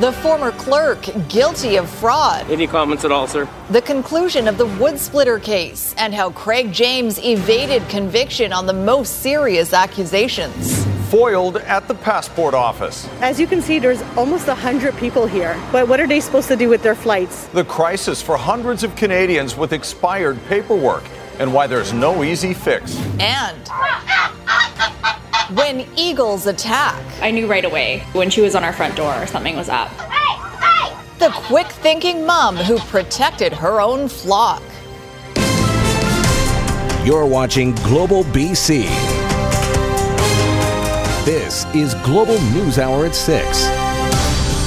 The former clerk guilty of fraud. Any comments at all, sir? The conclusion of the wood splitter case and how Craig James evaded conviction on the most serious accusations. Foiled at the passport office. As you can see, there's almost 100 people here. But what are they supposed to do with their flights? The crisis for hundreds of Canadians with expired paperwork and why there's no easy fix. And when eagles attack. I knew right away when she was on our front door something was up. The quick thinking mom who protected her own flock. You're watching Global BC. This is Global News Hour at 6.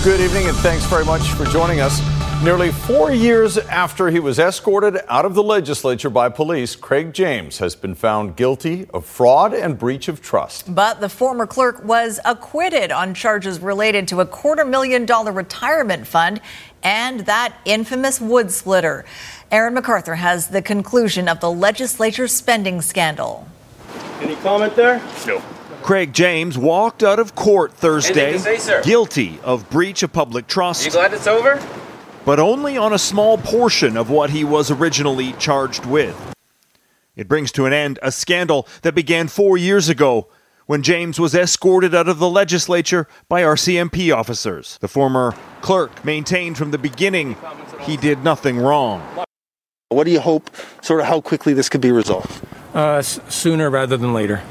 Good evening and thanks very much for joining us. Nearly four years after he was escorted out of the legislature by police, Craig James has been found guilty of fraud and breach of trust. But the former clerk was acquitted on charges related to a quarter million dollar retirement fund and that infamous wood splitter. Aaron McArthur has the conclusion of the legislature spending scandal. Any comment there? No. Craig James walked out of court Thursday say, sir? guilty of breach of public trust. You glad it's over? But only on a small portion of what he was originally charged with. It brings to an end a scandal that began four years ago when James was escorted out of the legislature by RCMP officers. The former clerk maintained from the beginning he did nothing wrong. What do you hope, sort of how quickly this could be resolved? Uh, s- sooner rather than later.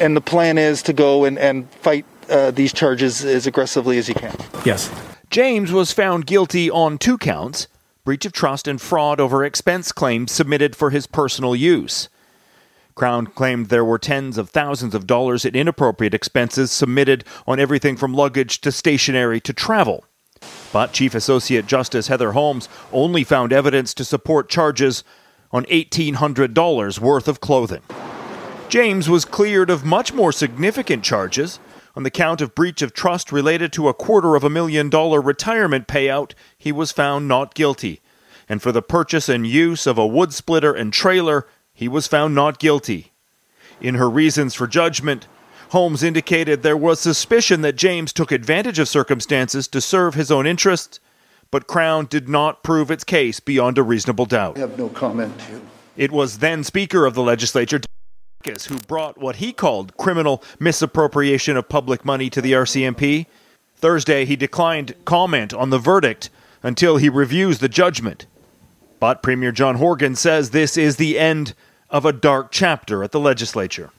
And the plan is to go and, and fight uh, these charges as aggressively as you can. Yes. James was found guilty on two counts breach of trust and fraud over expense claims submitted for his personal use. Crown claimed there were tens of thousands of dollars in inappropriate expenses submitted on everything from luggage to stationery to travel. But Chief Associate Justice Heather Holmes only found evidence to support charges on $1,800 worth of clothing. James was cleared of much more significant charges. On the count of breach of trust related to a quarter of a million dollar retirement payout, he was found not guilty. And for the purchase and use of a wood splitter and trailer, he was found not guilty. In her reasons for judgment, Holmes indicated there was suspicion that James took advantage of circumstances to serve his own interests, but Crown did not prove its case beyond a reasonable doubt. I have no comment. It was then Speaker of the Legislature, who brought what he called criminal misappropriation of public money to the RCMP. Thursday, he declined comment on the verdict until he reviews the judgment. But Premier John Horgan says this is the end of a dark chapter at the legislature.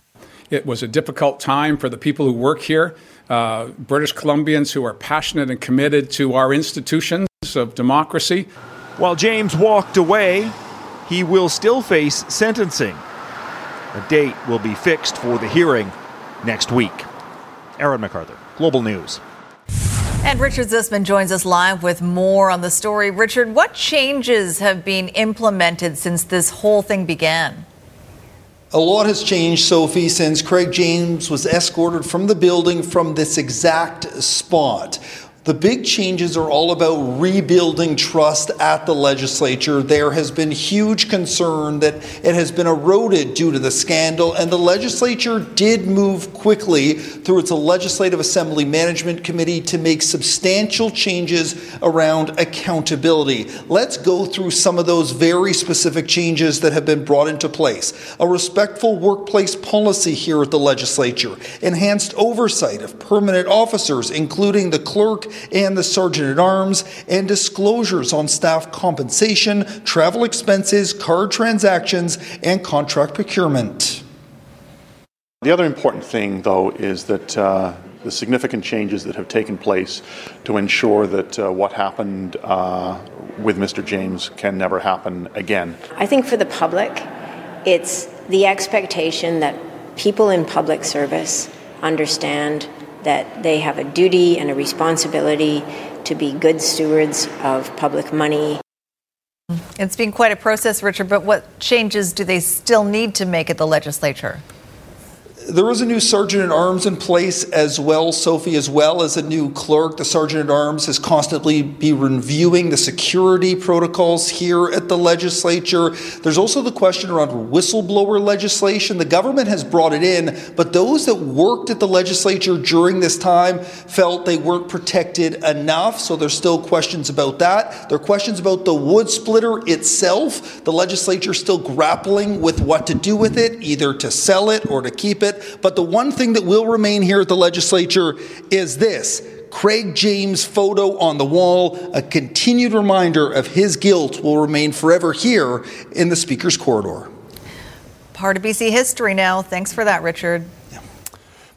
It was a difficult time for the people who work here, uh, British Columbians who are passionate and committed to our institutions of democracy. While James walked away, he will still face sentencing. A date will be fixed for the hearing next week. Aaron McArthur, Global News. And Richard Zussman joins us live with more on the story. Richard, what changes have been implemented since this whole thing began? A lot has changed, Sophie, since Craig James was escorted from the building from this exact spot. The big changes are all about rebuilding trust at the legislature. There has been huge concern that it has been eroded due to the scandal, and the legislature did move quickly through its Legislative Assembly Management Committee to make substantial changes around accountability. Let's go through some of those very specific changes that have been brought into place. A respectful workplace policy here at the legislature, enhanced oversight of permanent officers, including the clerk and the Sergeant at Arms, and disclosures on staff compensation, travel expenses, card transactions, and contract procurement. The other important thing, though, is that uh, the significant changes that have taken place to ensure that uh, what happened uh, with Mr. James can never happen again. I think for the public, it's the expectation that people in public service understand that they have a duty and a responsibility to be good stewards of public money. It's been quite a process, Richard, but what changes do they still need to make at the legislature? There was a new sergeant at arms in place as well, Sophie, as well as a new clerk. The sergeant at arms has constantly be reviewing the security protocols here at the legislature. There's also the question around whistleblower legislation. The government has brought it in, but those that worked at the legislature during this time felt they weren't protected enough. So there's still questions about that. There are questions about the wood splitter itself. The legislature is still grappling with what to do with it, either to sell it or to keep it. But the one thing that will remain here at the legislature is this. Craig James' photo on the wall, a continued reminder of his guilt, will remain forever here in the Speaker's corridor. Part of BC history now. Thanks for that, Richard.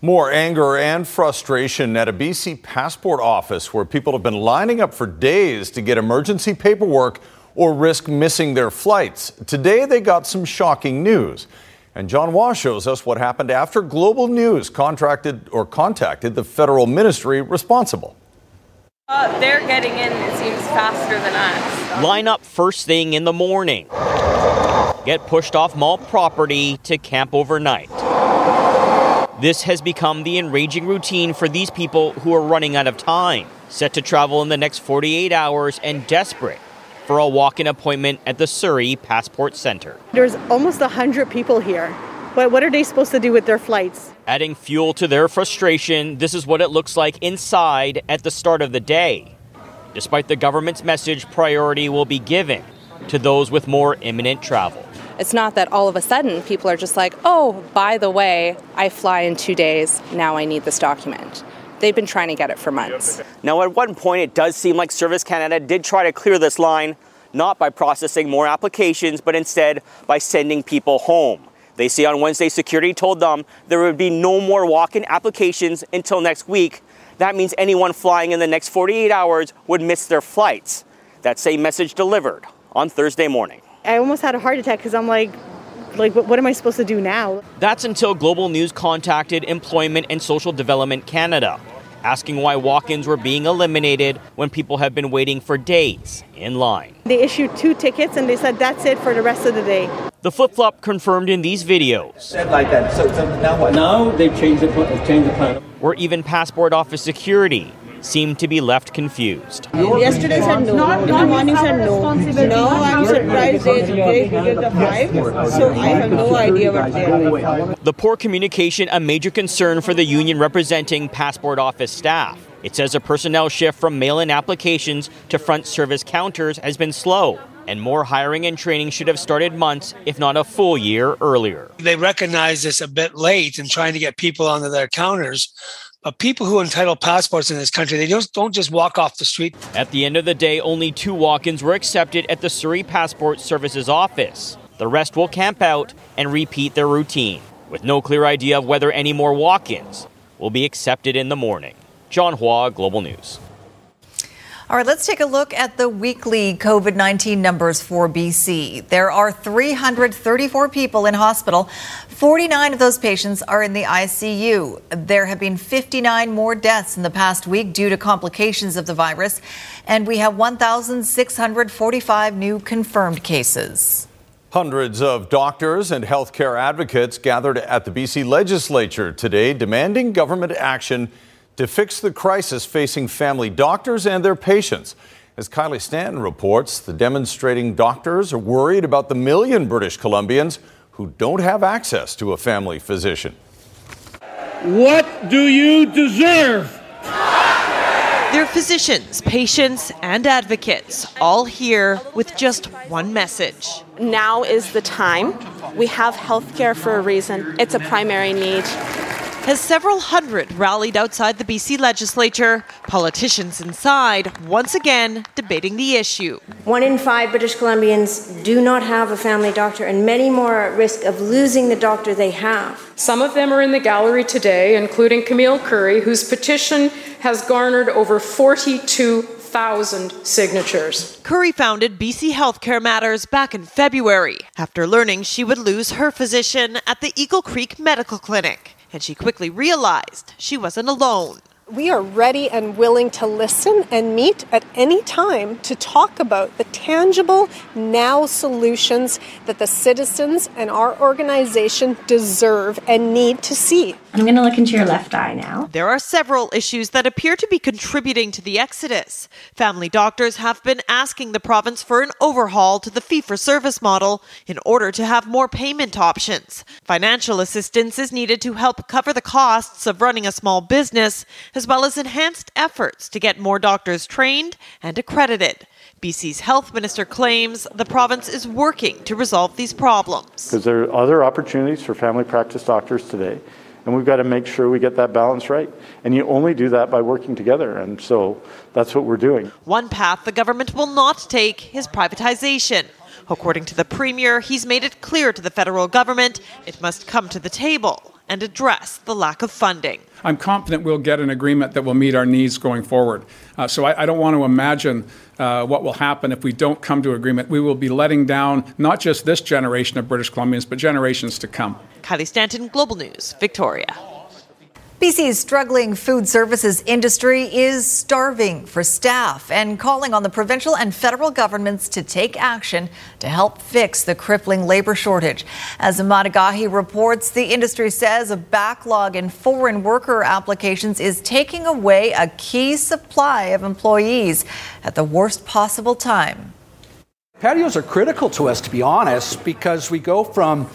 More anger and frustration at a BC passport office where people have been lining up for days to get emergency paperwork or risk missing their flights. Today, they got some shocking news. And John Hua shows us what happened after Global News contracted or contacted the federal ministry responsible. Uh, they're getting in, it seems, faster than us. Line up first thing in the morning. Get pushed off mall property to camp overnight. This has become the enraging routine for these people who are running out of time, set to travel in the next 48 hours and desperate for a walk in appointment at the Surrey Passport Center. There's almost 100 people here. But what are they supposed to do with their flights? Adding fuel to their frustration, this is what it looks like inside at the start of the day. Despite the government's message, priority will be given to those with more imminent travel. It's not that all of a sudden people are just like, oh, by the way, I fly in two days, now I need this document. They've been trying to get it for months. Now, at one point, it does seem like Service Canada did try to clear this line, not by processing more applications, but instead by sending people home. They say on Wednesday, security told them there would be no more walk in applications until next week. That means anyone flying in the next 48 hours would miss their flights. That same message delivered on Thursday morning. I almost had a heart attack because I'm like, like, what am I supposed to do now? That's until Global News contacted Employment and Social Development Canada, asking why walk ins were being eliminated when people have been waiting for days in line. They issued two tickets and they said that's it for the rest of the day. The flip flop confirmed in these videos. Said like that. So, so now what? Now they changed the, changed the plan. Or even passport office security seemed to be left confused. Yesterday said no. In the morning said no. No, I'm surprised they, they did the five. So I have no idea what they are. The poor communication a major concern for the union representing passport office staff. It says a personnel shift from mail in applications to front service counters has been slow, and more hiring and training should have started months, if not a full year, earlier. They recognize this a bit late in trying to get people onto their counters. But people who entitle passports in this country, they just don't just walk off the street. At the end of the day, only two walk ins were accepted at the Surrey Passport Services office. The rest will camp out and repeat their routine, with no clear idea of whether any more walk ins will be accepted in the morning. John Hua, Global News. All right, let's take a look at the weekly COVID 19 numbers for BC. There are 334 people in hospital. 49 of those patients are in the ICU. There have been 59 more deaths in the past week due to complications of the virus, and we have 1,645 new confirmed cases. Hundreds of doctors and healthcare advocates gathered at the BC legislature today demanding government action to fix the crisis facing family doctors and their patients. As Kylie Stanton reports, the demonstrating doctors are worried about the million British Columbians who don't have access to a family physician. What do you deserve? They're physicians, patients, and advocates, all here with just one message. Now is the time. We have health care for a reason, it's a primary need as several hundred rallied outside the BC legislature, politicians inside once again debating the issue. One in five British Columbians do not have a family doctor, and many more are at risk of losing the doctor they have. Some of them are in the gallery today, including Camille Currie, whose petition has garnered over 42 thousand signatures. Currie founded BC Healthcare Matters back in February after learning she would lose her physician at the Eagle Creek Medical Clinic and she quickly realized she wasn't alone. We are ready and willing to listen and meet at any time to talk about the tangible now solutions that the citizens and our organization deserve and need to see. I'm going to look into your left eye now. There are several issues that appear to be contributing to the exodus. Family doctors have been asking the province for an overhaul to the fee for service model in order to have more payment options. Financial assistance is needed to help cover the costs of running a small business, as well as enhanced efforts to get more doctors trained and accredited. BC's health minister claims the province is working to resolve these problems. Because there are other opportunities for family practice doctors today and we've got to make sure we get that balance right. And you only do that by working together. And so that's what we're doing. One path the government will not take is privatization. According to the Premier, he's made it clear to the federal government it must come to the table and address the lack of funding. I'm confident we'll get an agreement that will meet our needs going forward. Uh, so I, I, don't want to imagine uh, what will happen if we don't come to agreement. We will be letting down not just this generation of British Columbians, but generations to come. Kylie Stanton, Global News, Victoria. BC's struggling food services industry is starving for staff and calling on the provincial and federal governments to take action to help fix the crippling labor shortage. As Emad Agahi reports, the industry says a backlog in foreign worker applications is taking away a key supply of employees at the worst possible time. Patios are critical to us, to be honest, because we go from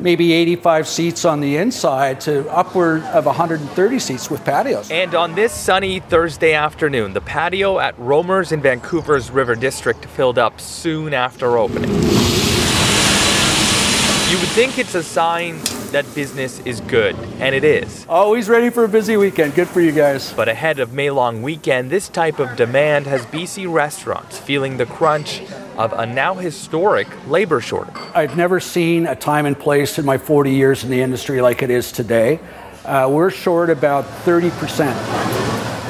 maybe 85 seats on the inside to upward of 130 seats with patios. And on this sunny Thursday afternoon, the patio at Romer's in Vancouver's River District filled up soon after opening. You would think it's a sign that business is good, and it is. Always ready for a busy weekend. Good for you guys. But ahead of May long weekend, this type of demand has BC restaurants feeling the crunch of a now historic labor shortage. I've never seen a time and place in my 40 years in the industry like it is today. Uh, we're short about 30%.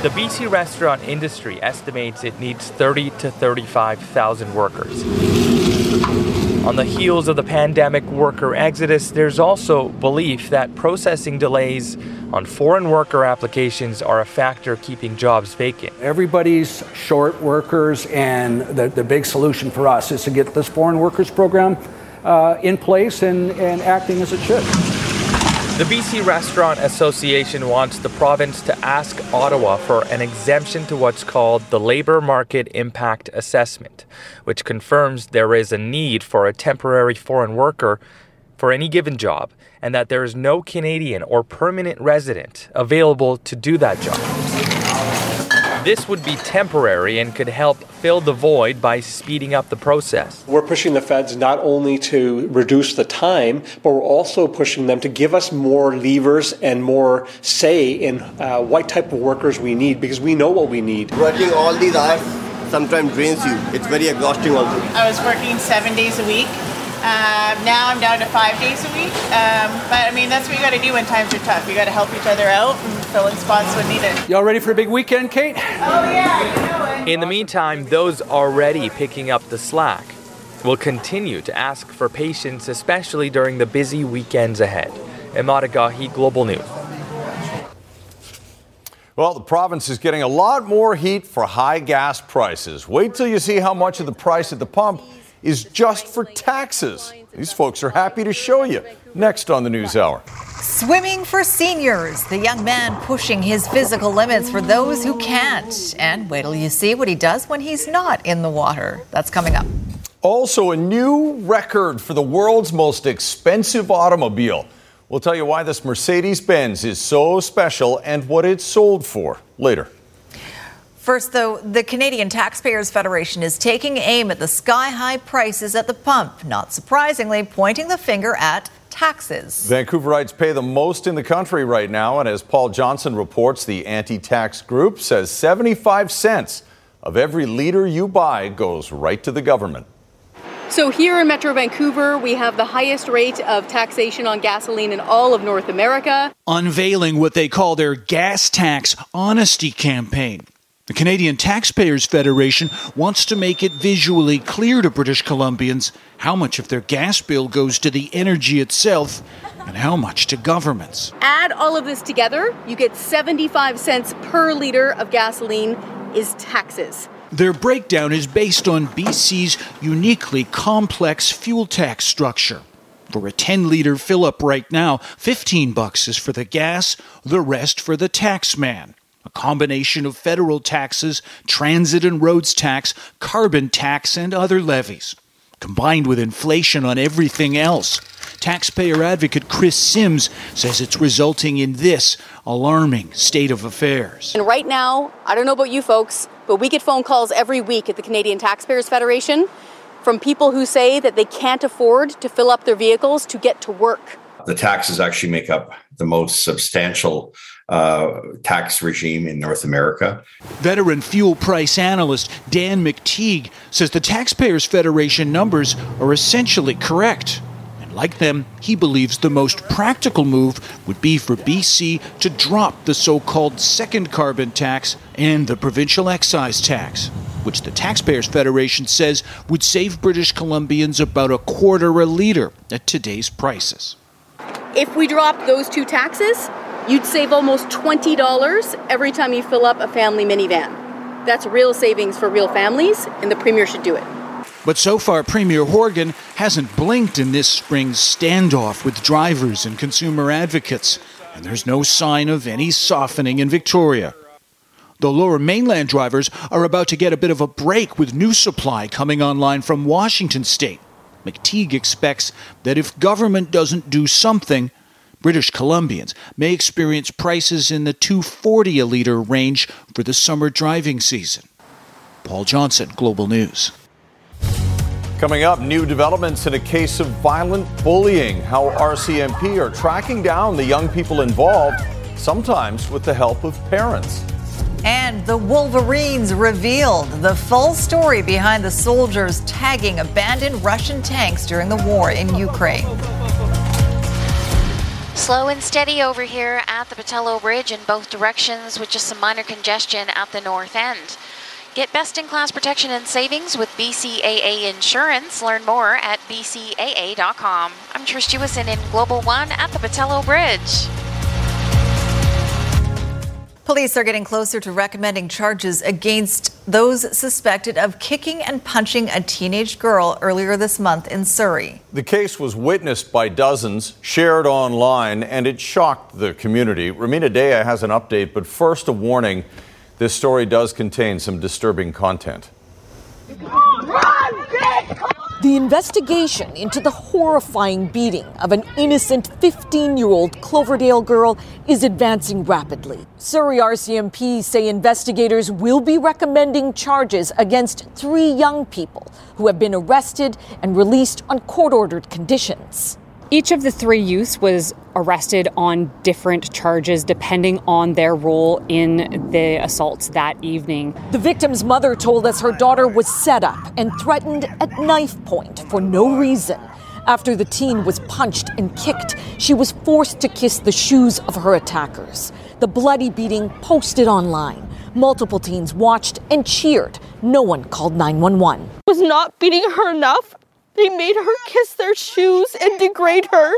The BC restaurant industry estimates it needs 30 to 35,000 workers. On the heels of the pandemic worker exodus, there's also belief that processing delays on foreign worker applications are a factor keeping jobs vacant. Everybody's short workers, and the, the big solution for us is to get this foreign workers program uh, in place and, and acting as it should. The BC Restaurant Association wants the province to ask Ottawa for an exemption to what's called the Labour Market Impact Assessment, which confirms there is a need for a temporary foreign worker for any given job and that there is no Canadian or permanent resident available to do that job. This would be temporary and could help fill the void by speeding up the process. We're pushing the feds not only to reduce the time, but we're also pushing them to give us more levers and more say in uh, what type of workers we need because we know what we need. Working all these hours sometimes drains you. It's very exhausting also. I was working seven days a week um, now I'm down to five days a week. Um, but I mean, that's what you got to do when times are tough. You got to help each other out and fill in spots when needed. Y'all ready for a big weekend, Kate? Oh, yeah, you know it. In the meantime, those already picking up the slack will continue to ask for patience, especially during the busy weekends ahead. Emad Agahi, Global News. Well, the province is getting a lot more heat for high gas prices. Wait till you see how much of the price at the pump is just for taxes. These folks are happy to show you. Next on the News Hour. Swimming for seniors. The young man pushing his physical limits for those who can't. And wait till you see what he does when he's not in the water. That's coming up. Also, a new record for the world's most expensive automobile. We'll tell you why this Mercedes Benz is so special and what it's sold for later. First, though, the Canadian Taxpayers Federation is taking aim at the sky high prices at the pump, not surprisingly, pointing the finger at taxes. Vancouverites pay the most in the country right now, and as Paul Johnson reports, the anti tax group says 75 cents of every liter you buy goes right to the government. So, here in Metro Vancouver, we have the highest rate of taxation on gasoline in all of North America. Unveiling what they call their gas tax honesty campaign. The Canadian Taxpayers Federation wants to make it visually clear to British Columbians how much of their gas bill goes to the energy itself and how much to governments. Add all of this together, you get 75 cents per liter of gasoline is taxes. Their breakdown is based on BC's uniquely complex fuel tax structure. For a 10 liter fill up right now, 15 bucks is for the gas, the rest for the tax man a combination of federal taxes, transit and roads tax, carbon tax, and other levies, combined with inflation on everything else. Taxpayer advocate Chris Sims says it's resulting in this alarming state of affairs. And right now, I don't know about you folks, but we get phone calls every week at the Canadian Taxpayers Federation from people who say that they can't afford to fill up their vehicles to get to work. The taxes actually make up the most substantial uh, tax regime in North America. Veteran fuel price analyst Dan McTeague says the Taxpayers Federation numbers are essentially correct. And like them, he believes the most practical move would be for BC to drop the so called second carbon tax and the provincial excise tax, which the Taxpayers Federation says would save British Columbians about a quarter a litre at today's prices. If we drop those two taxes, you'd save almost $20 every time you fill up a family minivan. That's real savings for real families, and the Premier should do it. But so far, Premier Horgan hasn't blinked in this spring's standoff with drivers and consumer advocates, and there's no sign of any softening in Victoria. The lower mainland drivers are about to get a bit of a break with new supply coming online from Washington state. McTeague expects that if government doesn't do something, British Columbians may experience prices in the 240 a litre range for the summer driving season. Paul Johnson, Global News. Coming up, new developments in a case of violent bullying. How RCMP are tracking down the young people involved, sometimes with the help of parents. And the Wolverines revealed the full story behind the soldiers tagging abandoned Russian tanks during the war in Ukraine. Slow and steady over here at the Pattullo Bridge in both directions with just some minor congestion at the north end. Get best in class protection and savings with BCAA Insurance. Learn more at bcaa.com. I'm Trish Jewison in Global One at the Pattullo Bridge. Police are getting closer to recommending charges against those suspected of kicking and punching a teenage girl earlier this month in Surrey. The case was witnessed by dozens, shared online, and it shocked the community. Rumina Daya has an update, but first a warning this story does contain some disturbing content. The investigation into the horrifying beating of an innocent 15 year old Cloverdale girl is advancing rapidly. Surrey RCMP say investigators will be recommending charges against three young people who have been arrested and released on court ordered conditions. Each of the three youths was arrested on different charges depending on their role in the assaults that evening. The victim's mother told us her daughter was set up and threatened at knife point for no reason. After the teen was punched and kicked, she was forced to kiss the shoes of her attackers. The bloody beating posted online. Multiple teens watched and cheered. No one called 911. Was not beating her enough they made her kiss their shoes and degrade her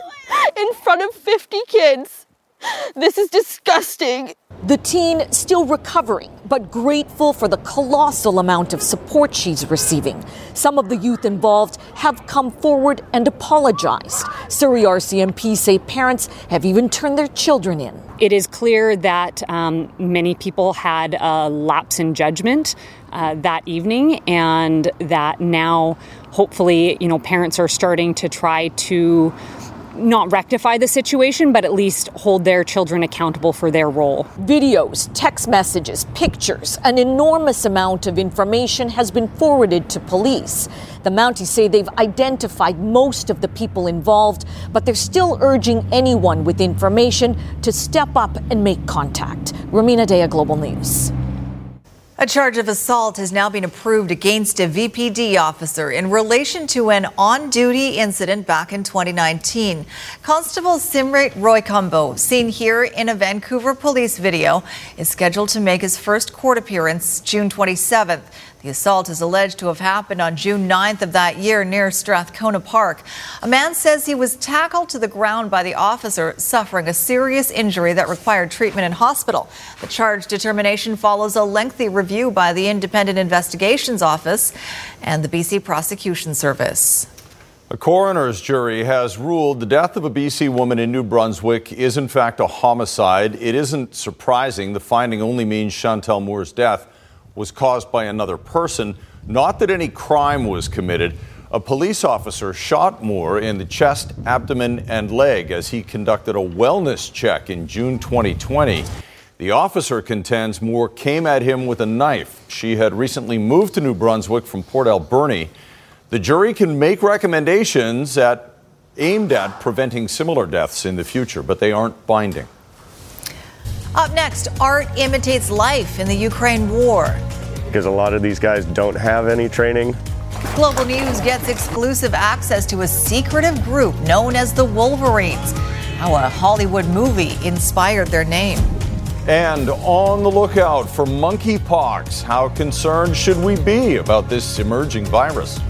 in front of 50 kids. This is disgusting. The teen still recovering, but grateful for the colossal amount of support she's receiving. Some of the youth involved have come forward and apologized. Surrey RCMP say parents have even turned their children in. It is clear that um, many people had a lapse in judgment uh, that evening, and that now, hopefully, you know, parents are starting to try to not rectify the situation, but at least hold their children accountable for their role. Videos, text messages, pictures, an enormous amount of information has been forwarded to police. The Mounties say they've identified most of the people involved, but they're still urging anyone with information to step up and make contact. Rumina Daya, Global News. A charge of assault has now been approved against a VPD officer in relation to an on duty incident back in 2019. Constable Simrit Roycombo, seen here in a Vancouver police video, is scheduled to make his first court appearance June 27th. The assault is alleged to have happened on June 9th of that year near Strathcona Park. A man says he was tackled to the ground by the officer, suffering a serious injury that required treatment in hospital. The charge determination follows a lengthy review by the Independent Investigations Office and the BC Prosecution Service. A coroner's jury has ruled the death of a BC woman in New Brunswick is in fact a homicide. It isn't surprising. The finding only means Chantel Moore's death was caused by another person, not that any crime was committed. A police officer shot Moore in the chest, abdomen, and leg as he conducted a wellness check in June 2020. The officer contends Moore came at him with a knife. She had recently moved to New Brunswick from Port Alberni. The jury can make recommendations at, aimed at preventing similar deaths in the future, but they aren't binding. Up next, art imitates life in the Ukraine war. Because a lot of these guys don't have any training. Global News gets exclusive access to a secretive group known as the Wolverines. How a Hollywood movie inspired their name. And on the lookout for monkeypox. How concerned should we be about this emerging virus?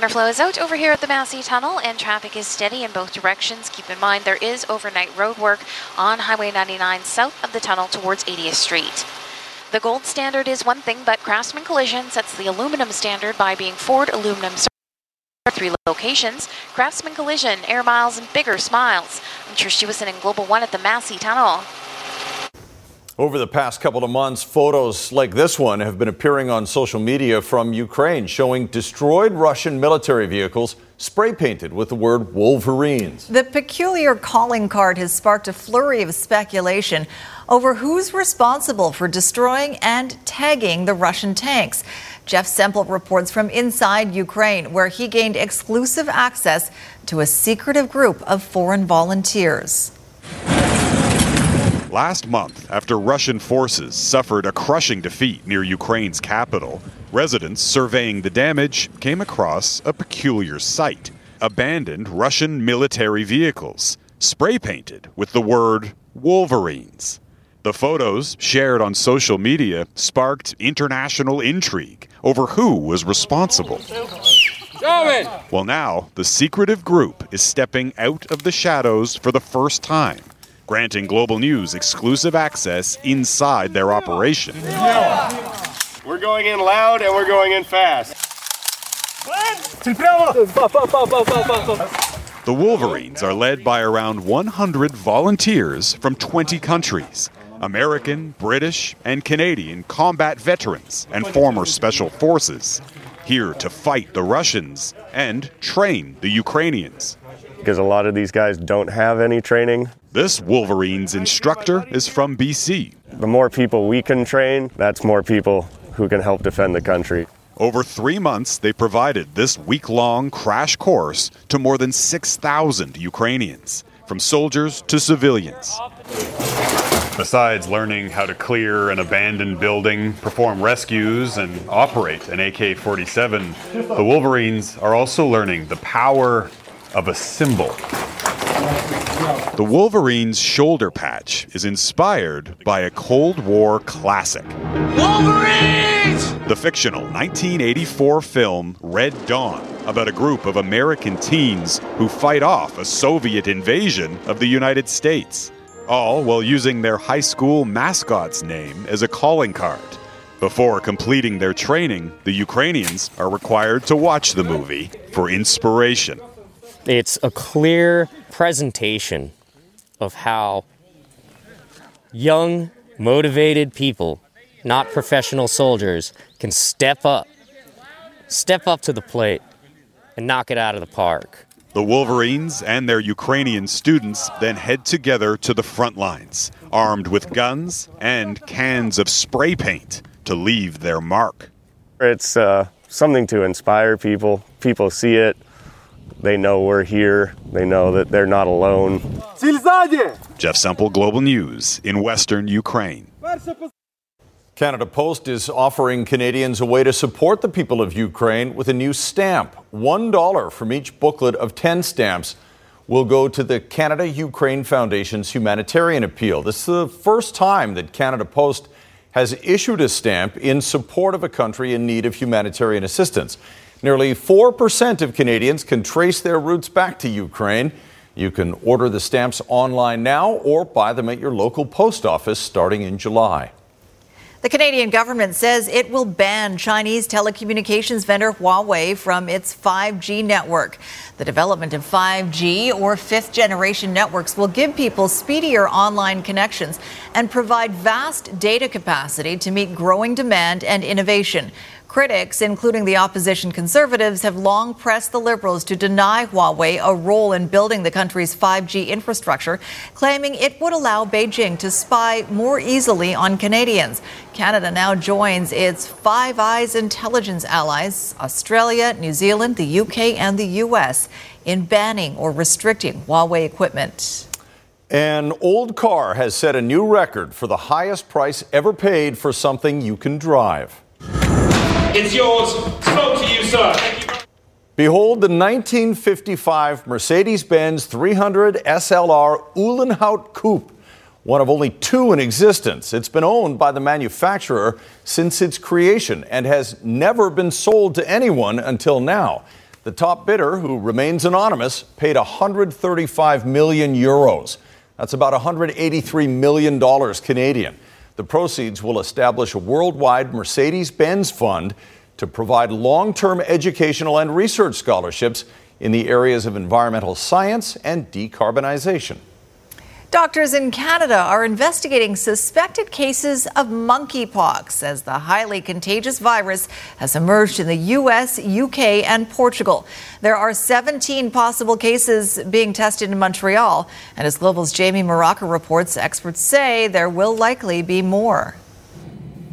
Counterflow is out over here at the Massey Tunnel, and traffic is steady in both directions. Keep in mind there is overnight road work on Highway 99 south of the tunnel towards 80th Street. The gold standard is one thing, but Craftsman Collision sets the aluminum standard by being Ford Aluminum three locations Craftsman Collision, Air Miles, and Bigger Smiles. I'm Trish Jewison in Global One at the Massey Tunnel. Over the past couple of months, photos like this one have been appearing on social media from Ukraine showing destroyed Russian military vehicles spray painted with the word Wolverines. The peculiar calling card has sparked a flurry of speculation over who's responsible for destroying and tagging the Russian tanks. Jeff Semple reports from inside Ukraine, where he gained exclusive access to a secretive group of foreign volunteers. Last month, after Russian forces suffered a crushing defeat near Ukraine's capital, residents surveying the damage came across a peculiar sight abandoned Russian military vehicles, spray painted with the word Wolverines. The photos, shared on social media, sparked international intrigue over who was responsible. Well, now, the secretive group is stepping out of the shadows for the first time granting Global News exclusive access inside their operation. We're going in loud and we're going in fast. The Wolverines are led by around 100 volunteers from 20 countries. American, British, and Canadian combat veterans and former special forces, here to fight the Russians and train the Ukrainians. Because a lot of these guys don't have any training. This Wolverines instructor is from BC. The more people we can train, that's more people who can help defend the country. Over three months, they provided this week long crash course to more than 6,000 Ukrainians, from soldiers to civilians. Besides learning how to clear an abandoned building, perform rescues, and operate an AK 47, the Wolverines are also learning the power of a symbol. The Wolverine's shoulder patch is inspired by a Cold War classic. Wolverines! The fictional 1984 film Red Dawn, about a group of American teens who fight off a Soviet invasion of the United States, all while using their high school mascot's name as a calling card. Before completing their training, the Ukrainians are required to watch the movie for inspiration. It's a clear presentation of how young, motivated people, not professional soldiers, can step up, step up to the plate, and knock it out of the park. The Wolverines and their Ukrainian students then head together to the front lines, armed with guns and cans of spray paint to leave their mark. It's uh, something to inspire people. People see it, they know we're here. They know that they're not alone. Jeff Semple, Global News in Western Ukraine. Canada Post is offering Canadians a way to support the people of Ukraine with a new stamp. $1 from each booklet of 10 stamps will go to the Canada Ukraine Foundation's humanitarian appeal. This is the first time that Canada Post has issued a stamp in support of a country in need of humanitarian assistance. Nearly 4% of Canadians can trace their roots back to Ukraine. You can order the stamps online now or buy them at your local post office starting in July. The Canadian government says it will ban Chinese telecommunications vendor Huawei from its 5G network. The development of 5G or fifth generation networks will give people speedier online connections and provide vast data capacity to meet growing demand and innovation. Critics, including the opposition conservatives, have long pressed the Liberals to deny Huawei a role in building the country's 5G infrastructure, claiming it would allow Beijing to spy more easily on Canadians. Canada now joins its Five Eyes intelligence allies, Australia, New Zealand, the UK, and the US, in banning or restricting Huawei equipment. An old car has set a new record for the highest price ever paid for something you can drive. It's yours. Spoke to you, sir. Behold the 1955 Mercedes Benz 300 SLR Uhlenhaut Coupe, one of only two in existence. It's been owned by the manufacturer since its creation and has never been sold to anyone until now. The top bidder, who remains anonymous, paid 135 million euros. That's about 183 million dollars Canadian. The proceeds will establish a worldwide Mercedes Benz fund to provide long term educational and research scholarships in the areas of environmental science and decarbonization. Doctors in Canada are investigating suspected cases of monkeypox as the highly contagious virus has emerged in the US, UK, and Portugal. There are 17 possible cases being tested in Montreal, and as Global's Jamie Mauracher reports, experts say there will likely be more.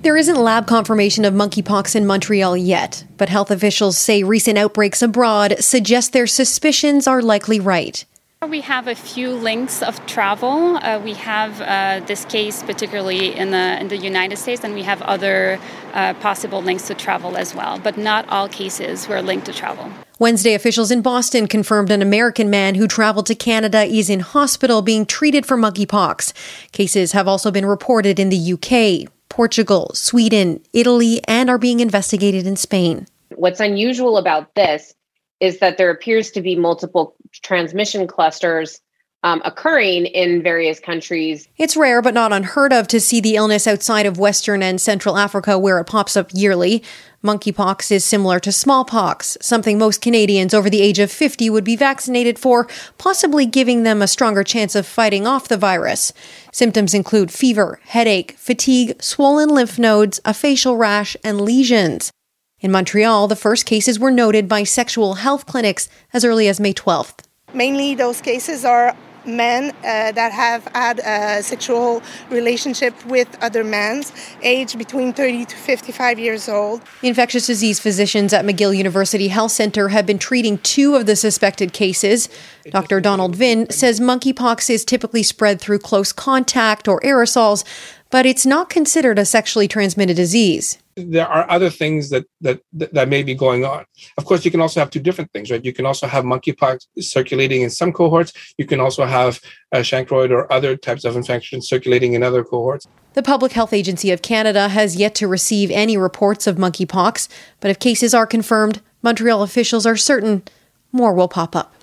There isn't lab confirmation of monkeypox in Montreal yet, but health officials say recent outbreaks abroad suggest their suspicions are likely right. We have a few links of travel. Uh, we have uh, this case, particularly in the in the United States, and we have other uh, possible links to travel as well. But not all cases were linked to travel. Wednesday, officials in Boston confirmed an American man who traveled to Canada is in hospital being treated for monkeypox. Cases have also been reported in the UK, Portugal, Sweden, Italy, and are being investigated in Spain. What's unusual about this is that there appears to be multiple transmission clusters um, occurring in various countries. It's rare but not unheard of to see the illness outside of Western and Central Africa where it pops up yearly. Monkeypox is similar to smallpox, something most Canadians over the age of 50 would be vaccinated for, possibly giving them a stronger chance of fighting off the virus. Symptoms include fever, headache, fatigue, swollen lymph nodes, a facial rash, and lesions. In Montreal, the first cases were noted by sexual health clinics as early as May 12th. Mainly, those cases are men uh, that have had a sexual relationship with other men, aged between 30 to 55 years old. Infectious disease physicians at McGill University Health Center have been treating two of the suspected cases. Dr. Donald Vinh says monkeypox is typically spread through close contact or aerosols, but it's not considered a sexually transmitted disease there are other things that, that that may be going on. Of course, you can also have two different things, right? You can also have monkeypox circulating in some cohorts. You can also have a chancroid or other types of infections circulating in other cohorts. The Public Health Agency of Canada has yet to receive any reports of monkeypox, but if cases are confirmed, Montreal officials are certain more will pop up.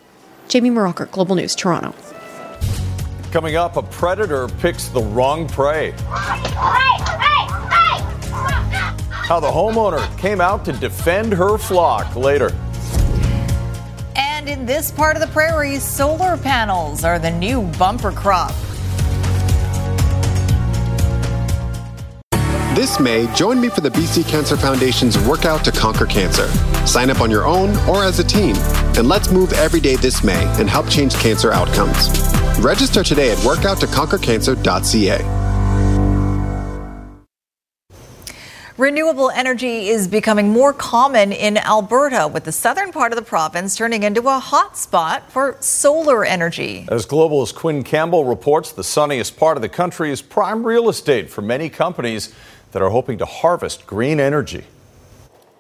Jamie Mauracher, Global News, Toronto. Coming up, a predator picks the wrong prey. How the homeowner came out to defend her flock later. And in this part of the prairie, solar panels are the new bumper crop. This May, join me for the BC Cancer Foundation's Workout to Conquer Cancer. Sign up on your own or as a team, and let's move every day this May and help change cancer outcomes. Register today at workouttoconquercancer.ca. Renewable energy is becoming more common in Alberta, with the southern part of the province turning into a hotspot for solar energy. As Global's Quinn Campbell reports, the sunniest part of the country is prime real estate for many companies that are hoping to harvest green energy.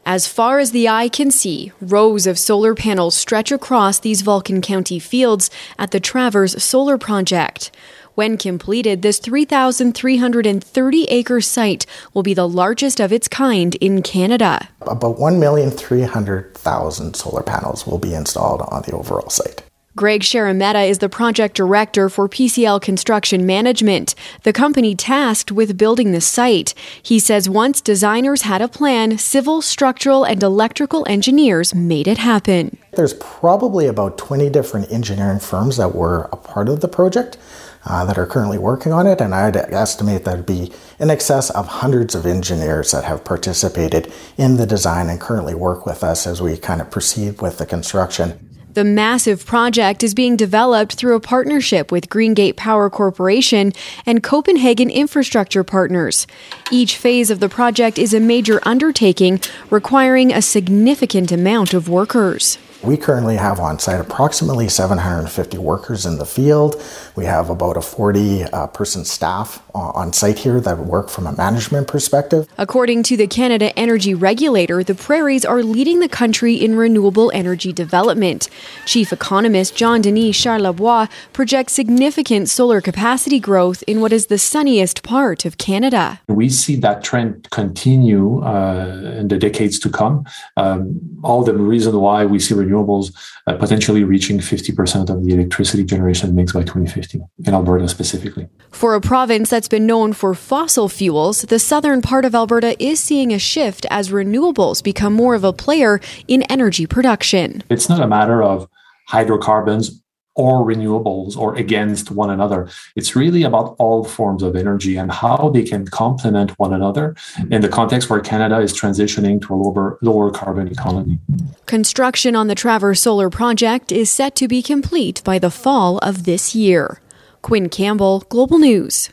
As far as the eye can see, rows of solar panels stretch across these Vulcan County fields at the Travers Solar Project. When completed, this 3,330 acre site will be the largest of its kind in Canada. About 1,300,000 solar panels will be installed on the overall site. Greg Sharametta is the project director for PCL Construction Management, the company tasked with building the site. He says once designers had a plan, civil, structural, and electrical engineers made it happen. There's probably about 20 different engineering firms that were a part of the project. Uh, that are currently working on it, and I'd estimate that would be in excess of hundreds of engineers that have participated in the design and currently work with us as we kind of proceed with the construction. The massive project is being developed through a partnership with Greengate Power Corporation and Copenhagen Infrastructure Partners. Each phase of the project is a major undertaking requiring a significant amount of workers. We currently have on site approximately 750 workers in the field. We have about a 40 uh, person staff on site here that work from a management perspective. According to the Canada Energy Regulator, the prairies are leading the country in renewable energy development. Chief economist Jean-Denis Charlebois projects significant solar capacity growth in what is the sunniest part of Canada. We see that trend continue uh, in the decades to come. Um, all the reason why we see renewables uh, potentially reaching 50% of the electricity generation mix by 2050 in Alberta specifically. For a province that's been known for fossil fuels, the southern part of Alberta is seeing a shift as renewables become more of a player in energy production. It's not a matter of hydrocarbons or renewables or against one another. It's really about all forms of energy and how they can complement one another in the context where Canada is transitioning to a lower, lower carbon economy. Construction on the Travers Solar Project is set to be complete by the fall of this year. Quinn Campbell, Global News.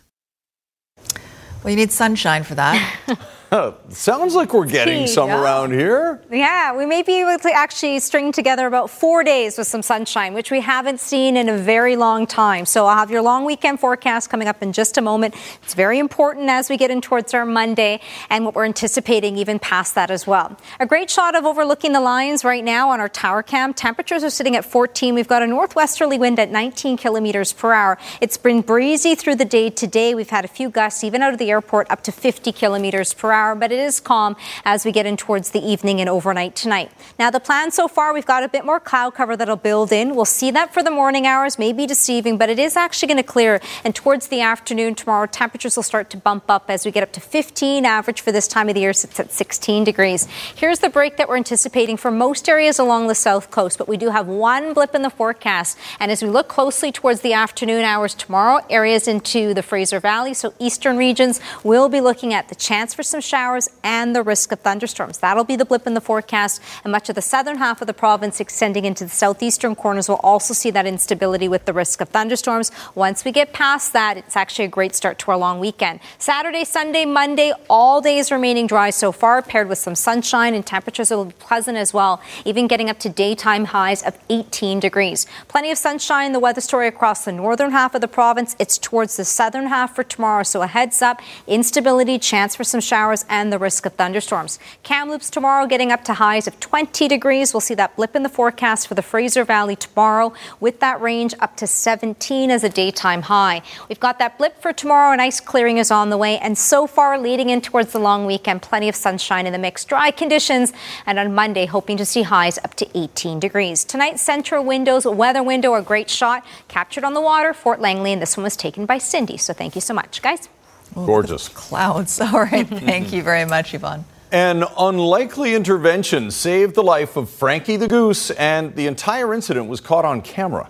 Well, you need sunshine for that. Sounds like we're getting some yeah. around here. Yeah, we may be able to actually string together about four days with some sunshine, which we haven't seen in a very long time. So I'll have your long weekend forecast coming up in just a moment. It's very important as we get in towards our Monday and what we're anticipating even past that as well. A great shot of overlooking the lines right now on our tower cam. Temperatures are sitting at 14. We've got a northwesterly wind at 19 kilometers per hour. It's been breezy through the day today. We've had a few gusts even out of the airport up to 50 kilometers per hour hour, but it is calm as we get in towards the evening and overnight tonight. Now, the plan so far, we've got a bit more cloud cover that'll build in. We'll see that for the morning hours, may be deceiving, but it is actually going to clear. And towards the afternoon tomorrow, temperatures will start to bump up as we get up to 15. Average for this time of the year sits at 16 degrees. Here's the break that we're anticipating for most areas along the south coast, but we do have one blip in the forecast. And as we look closely towards the afternoon hours tomorrow, areas into the Fraser Valley, so eastern regions, will be looking at the chance for some showers and the risk of thunderstorms. That'll be the blip in the forecast, and much of the southern half of the province extending into the southeastern corners will also see that instability with the risk of thunderstorms. Once we get past that, it's actually a great start to our long weekend. Saturday, Sunday, Monday, all days remaining dry so far, paired with some sunshine and temperatures will be pleasant as well, even getting up to daytime highs of 18 degrees. Plenty of sunshine, the weather story across the northern half of the province. It's towards the southern half for tomorrow, so a heads up, instability, chance for some showers, and the risk of thunderstorms. Kamloops tomorrow getting up to highs of 20 degrees. We'll see that blip in the forecast for the Fraser Valley tomorrow with that range up to 17 as a daytime high. We've got that blip for tomorrow and ice clearing is on the way. And so far, leading in towards the long weekend, plenty of sunshine in the mix, dry conditions. And on Monday, hoping to see highs up to 18 degrees. Tonight, Centra Windows weather window, a great shot captured on the water, Fort Langley. And this one was taken by Cindy. So thank you so much, guys. Gorgeous. Clouds. All right. Thank you very much, Yvonne. An unlikely intervention saved the life of Frankie the goose, and the entire incident was caught on camera.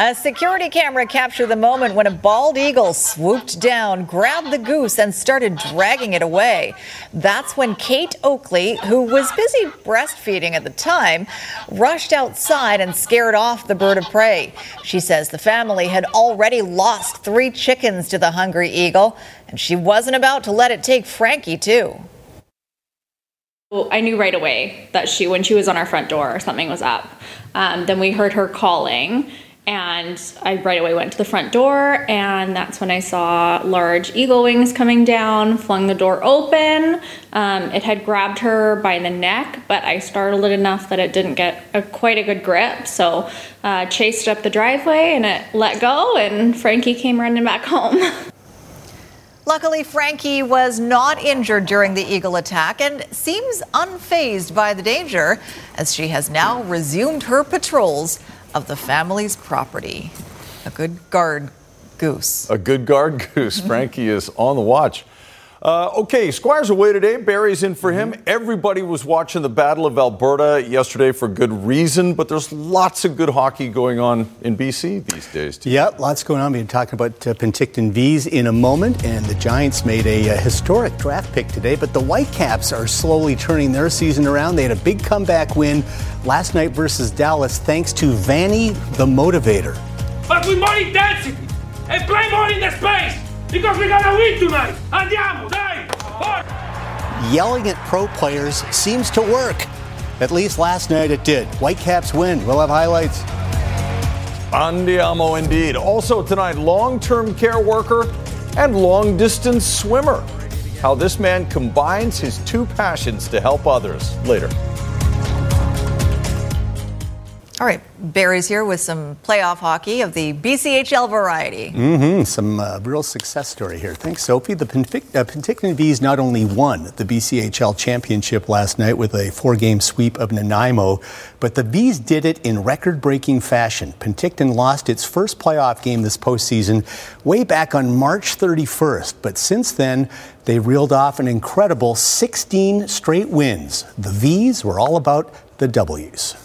A security camera captured the moment when a bald eagle swooped down, grabbed the goose, and started dragging it away. That's when Kate Oakley, who was busy breastfeeding at the time, rushed outside and scared off the bird of prey. She says the family had already lost three chickens to the hungry eagle, and she wasn't about to let it take Frankie, too. Well, I knew right away that she, when she was on our front door, something was up. Um, then we heard her calling and I right away went to the front door, and that's when I saw large eagle wings coming down, flung the door open. Um, it had grabbed her by the neck, but I startled it enough that it didn't get a, quite a good grip. So uh, chased up the driveway and it let go, and Frankie came running back home. Luckily, Frankie was not injured during the eagle attack and seems unfazed by the danger as she has now resumed her patrols of the family's property. A good guard goose. A good guard goose. Frankie is on the watch. Uh, okay, Squire's away today. Barry's in for him. Everybody was watching the Battle of Alberta yesterday for good reason, but there's lots of good hockey going on in BC these days. Too. Yeah, lots going on. We'll be talking about uh, Penticton Vees in a moment, and the Giants made a, a uh, historic draft pick today, but the Whitecaps are slowly turning their season around. They had a big comeback win last night versus Dallas thanks to Vanni the Motivator. But with more intensity and play more in the space because we're gonna win tonight. Andiamo, dai! Yelling at pro players seems to work. At least last night it did. Whitecaps win. We'll have highlights. Andiamo indeed. Also tonight, long-term care worker and long-distance swimmer. How this man combines his two passions to help others. Later. All right, Barry's here with some playoff hockey of the BCHL variety. Mm-hmm. Some uh, real success story here. Thanks, Sophie. The Pentic- uh, Penticton Vees not only won the BCHL championship last night with a four-game sweep of Nanaimo, but the Vees did it in record-breaking fashion. Penticton lost its first playoff game this postseason way back on March 31st, but since then they reeled off an incredible 16 straight wins. The Vees were all about the W's.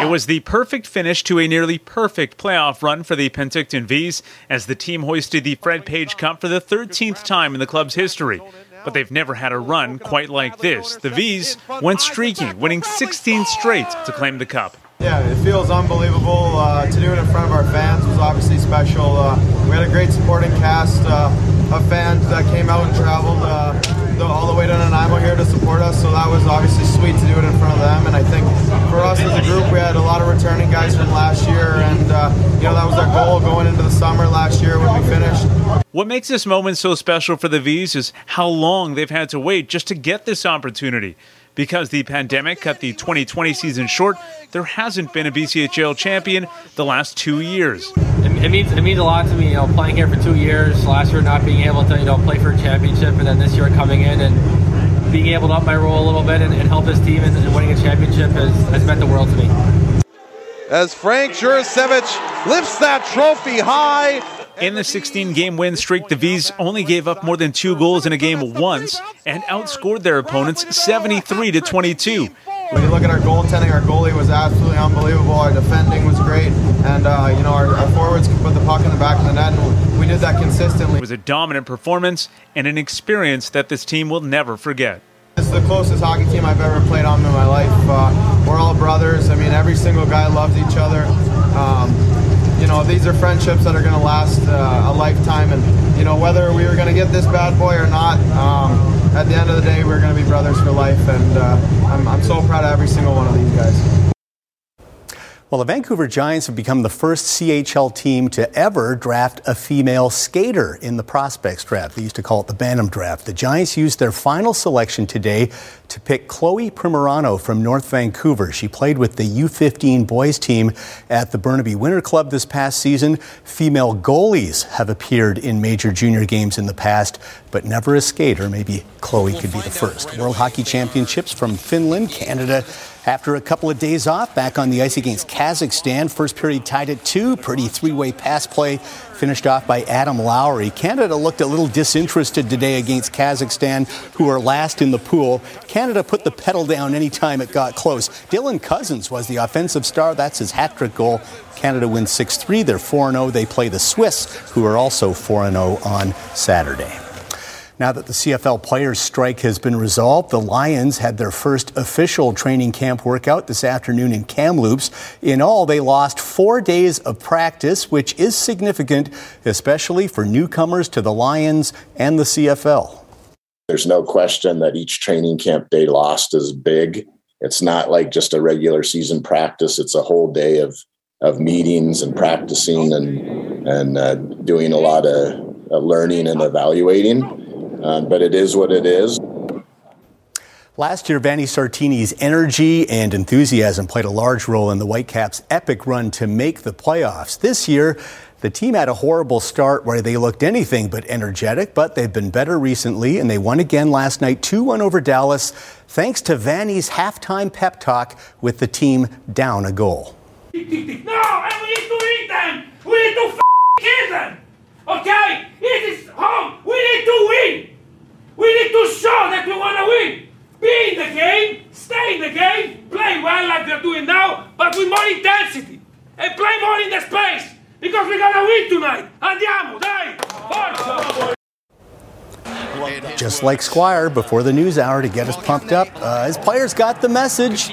It was the perfect finish to a nearly perfect playoff run for the Penticton Vees as the team hoisted the Fred Page Cup for the 13th time in the club's history. But they've never had a run quite like this. The Vees went streaking, winning 16 straight to claim the cup. Yeah, it feels unbelievable. Uh, to do it in front of our fans was obviously special. Uh, we had a great supporting cast uh, of fans that came out and traveled uh, the, all the way to Nanaimo here to support us. So that was obviously sweet to do it in front of them. And I think for us as a group, we had a lot of returning guys from last year, and uh, you know that was our goal going into the summer last year when we finished. What makes this moment so special for the Vees is how long they've had to wait just to get this opportunity. Because the pandemic cut the 2020 season short, there hasn't been a BCHL champion the last two years. It, it, means it means a lot to me. You know, playing here for two years, last year not being able to you know play for a championship, and then this year coming in and being able to up my role a little bit and, and help this team and, and winning a championship has, has meant the world to me. As Frank Jurasevich lifts that trophy high in the 16 game win streak, the Vees only gave up more than two goals in a game once and outscored their opponents 73 to 22. When you look at our goaltending, our goalie was absolutely unbelievable. Our defending was great, and uh, you know our, our, forwards could put the puck in the back of the net, and we did that consistently. It was a dominant performance and an experience that this team will never forget. This is the closest hockey team I've ever played on in my life. Uh, we're all brothers. I mean, every single guy loves each other. Um, know, these are friendships that are going to last uh, a lifetime. And, you know, whether we were going to get this bad boy or not, um, at the end of the day, we're going to be brothers for life. And uh, I'm, I'm so proud of every single one of these guys. Well, the Vancouver Giants have become the first CHL team to ever draft a female skater in the prospects draft. They used to call it the Bantam draft. The Giants used their final selection today to pick Chloe Primerano from North Vancouver. She played with the U15 boys team at the Burnaby Winter Club this past season. Female goalies have appeared in major junior games in the past, but never a skater. Maybe Chloe could be the first. World Hockey Championships from Finland, Canada, After a couple of days off, back on the ice against Kazakhstan. First period tied at two. Pretty three way pass play finished off by Adam Lowry. Canada looked a little disinterested today against Kazakhstan, who are last in the pool. Canada put the pedal down anytime it got close. Dylan Cozens was the offensive star. That's his hat trick goal. Canada wins 6 3. They're 4 0. They play the Swiss, who are also 4 0 on Saturday. Now that the CFL players' strike has been resolved, the Lions had their first official training camp workout this afternoon in Kamloops. In all, they lost four days of practice, which is significant, especially for newcomers to the Lions and the CFL. There's no question that each training camp day lost is big. It's not like just a regular season practice, it's a whole day of, of meetings and practicing and, and uh, doing a lot of uh, learning and evaluating um, but it is what it is. Last year, Vanni Sartini's energy and enthusiasm played a large role in the Whitecaps' epic run to make the playoffs. This year, the team had a horrible start where they looked anything but energetic, but they've been better recently, and they won again last night 2 1 over Dallas, thanks to Vanni's halftime pep talk with the team down a goal. No, and we need to eat them! We need to f- kill them! Okay? It is home! We need to win! We need to show that we want to win! Be in the game, stay in the game, play well like they're doing now, but with more intensity! And play more in the space! Because we're gonna win tonight! Andiamo, dai! Forza! Just like Squire before the news hour to get us pumped up. Uh, his players got the message.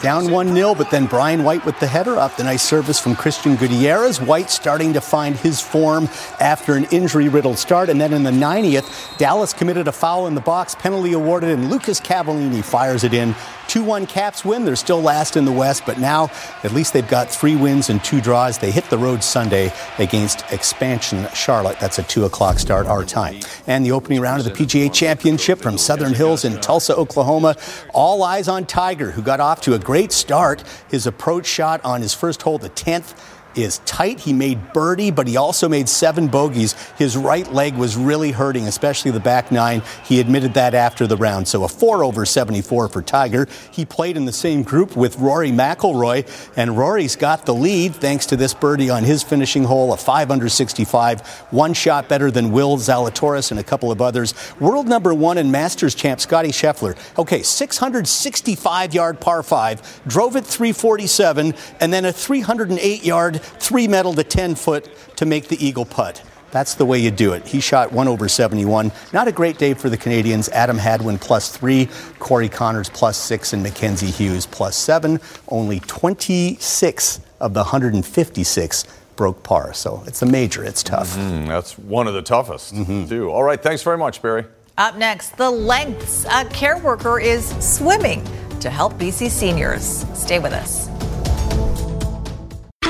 Down 1 0, but then Brian White with the header up. The nice service from Christian Gutierrez. White starting to find his form after an injury riddled start. And then in the 90th, Dallas committed a foul in the box, penalty awarded, and Lucas Cavallini fires it in 2 1 Caps win. They're still last in the West, but now at least they've got three wins and two draws. They hit the road Sunday against expansion Charlotte. That's a 2 o'clock start our time. And the opening round of the PGA Championship from Southern Hills in Tulsa, Oklahoma. All eyes on Tiger, who got off to a great start. His approach shot on his first hole, the 10th is tight. He made birdie, but he also made seven bogeys. His right leg was really hurting, especially the back nine. He admitted that after the round. So a four over 74 for Tiger. He played in the same group with Rory McIlroy, and Rory's got the lead thanks to this birdie on his finishing hole, a five under 65, one shot better than Will Zalatoris and a couple of others. World number one and Masters champ Scottie Scheffler. Okay, 665 yard par five, drove it 347, and then a 308 yard three metal to 10 foot to make the eagle putt. That's the way you do it. He shot one over 71. Not a great day for the Canadians. Adam Hadwin plus three, Corey Conners plus six, and Mackenzie Hughes plus seven. Only 26 of the 156 broke par. So it's a major. It's tough. Mm, that's one of the toughest, too. All right. Thanks very much, Barry. Up next, the lengths a care worker is swimming to help BC seniors. Stay with us.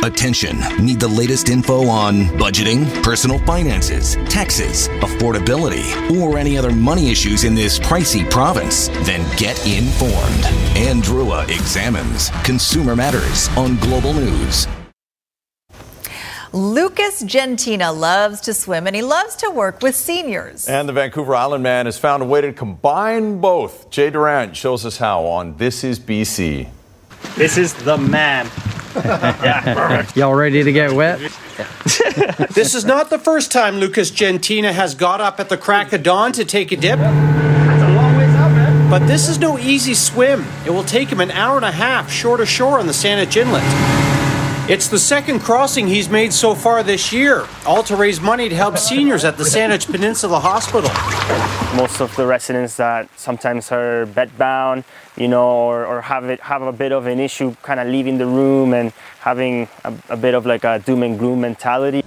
Attention. Need the latest info on budgeting, personal finances, taxes, affordability, or any other money issues in this pricey province? Then get informed. Anne Drewa examines Consumer Matters on Global News. Lucas Gentina loves to swim and he loves to work with seniors. And the Vancouver Island man has found a way to combine both. Jay Durant shows us how on This Is BC. This is the man. Y'all ready to get wet? this is not the first time Lucas Gentina has got up at the crack of dawn to take a dip. But this is no easy swim. It will take him an hour and a half shore to shore on the Saanich Inlet. It's the second crossing he's made so far this year, all to raise money to help seniors at the Saanich Peninsula Hospital. Most of the residents that sometimes are bedbound, you know, or, or have it have a bit of an issue kind of leaving the room and having a, a bit of like a doom and gloom mentality.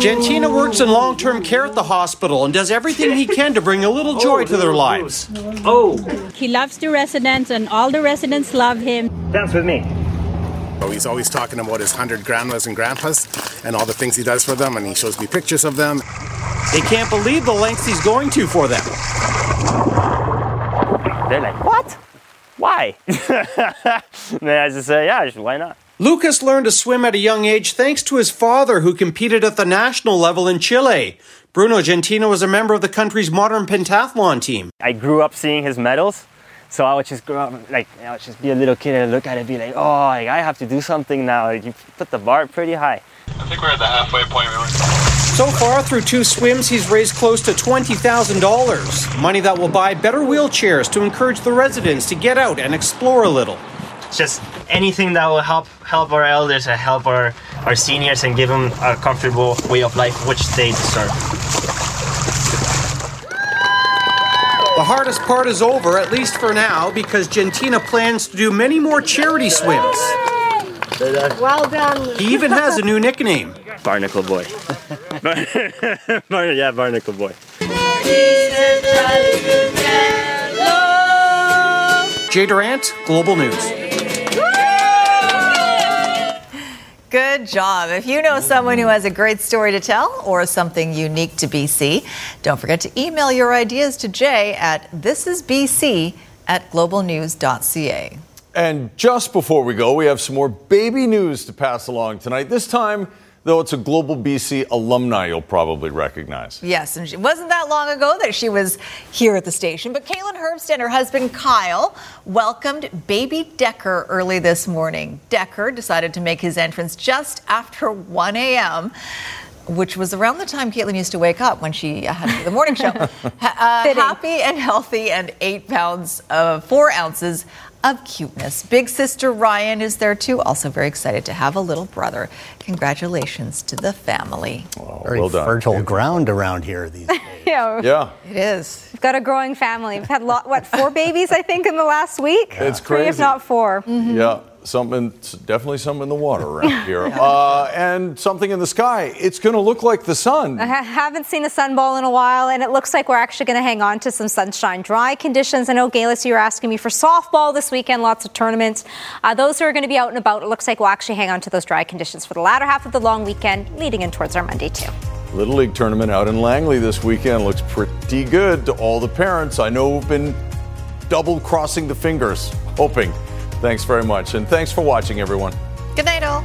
Gentina works in long term care at the hospital and does everything he can to bring a little joy to their lives. Oh, He loves the residents, and all the residents love him. dance with me. Oh, He's always talking about his 100 grandmas and grandpas and all the things he does for them, and he shows me pictures of them. They can't believe the lengths he's going to for them. They're like, what? Why? then I just say, yeah, why not? Lucas learned to swim at a young age thanks to his father, who competed at the national level in Chile. Bruno Gentina was a member of the country's modern pentathlon team. I grew up seeing his medals, So I would just grow up, like, I would just be a little kid and look at it and be like, oh, like, I have to do something now. Like, you put the bar pretty high. I think we're at the halfway point, really. So far, through two swims, he's raised close to $20,000. Money that will buy better wheelchairs to encourage the residents to get out and explore a little. Just anything that will help help our elders and help our, our seniors and give them a comfortable way of life, which they deserve. The hardest part is over, at least for now, because Gentina plans to do many more charity swims. Well done. He even has a new nickname. Barnacle Boy. Bar- yeah, Barnacle Boy. Jay Durant, Global News. Good job. If you know someone who has a great story to tell or something unique to BC, don't forget to email your ideas to Jay at thisisbc at globalnews.ca. And just before we go, we have some more baby news to pass along tonight. This time, though, it's a Global BC alumni you'll probably recognize. Yes, and it wasn't that long ago that she was here at the station. But Caitlin Herbst and her husband Kyle welcomed baby Decker early this morning. Decker decided to make his entrance just after 1 a.m. Which was around the time Caitlin used to wake up when she had the morning show. Uh, happy and healthy, and eight pounds, uh, four ounces of cuteness. Big sister Ryan is there too, also very excited to have a little brother. Congratulations to the family. Very well done. fertile ground around here these days. Yeah. Yeah. It is. We've got a growing family. We've had lot, what four babies I think in the last week. It's Three, if not 4 mm-hmm. Yeah, something, definitely something in the water around here. Uh, and something in the sky. It's going to look like the sun. I haven't seen a sunball in a while, and it looks like we're actually going to hang on to some sunshine. Dry conditions. I know, Galis, you were asking me for softball this weekend, lots of tournaments. Uh, those who are going to be out and about, it looks like we'll actually hang on to those dry conditions for the latter half of the long weekend, leading in towards our Monday, too. Little League tournament out in Langley this weekend looks pretty good to all the parents. I know have been double crossing the fingers, hoping. Thanks very much. And thanks for watching, everyone. Good night, all.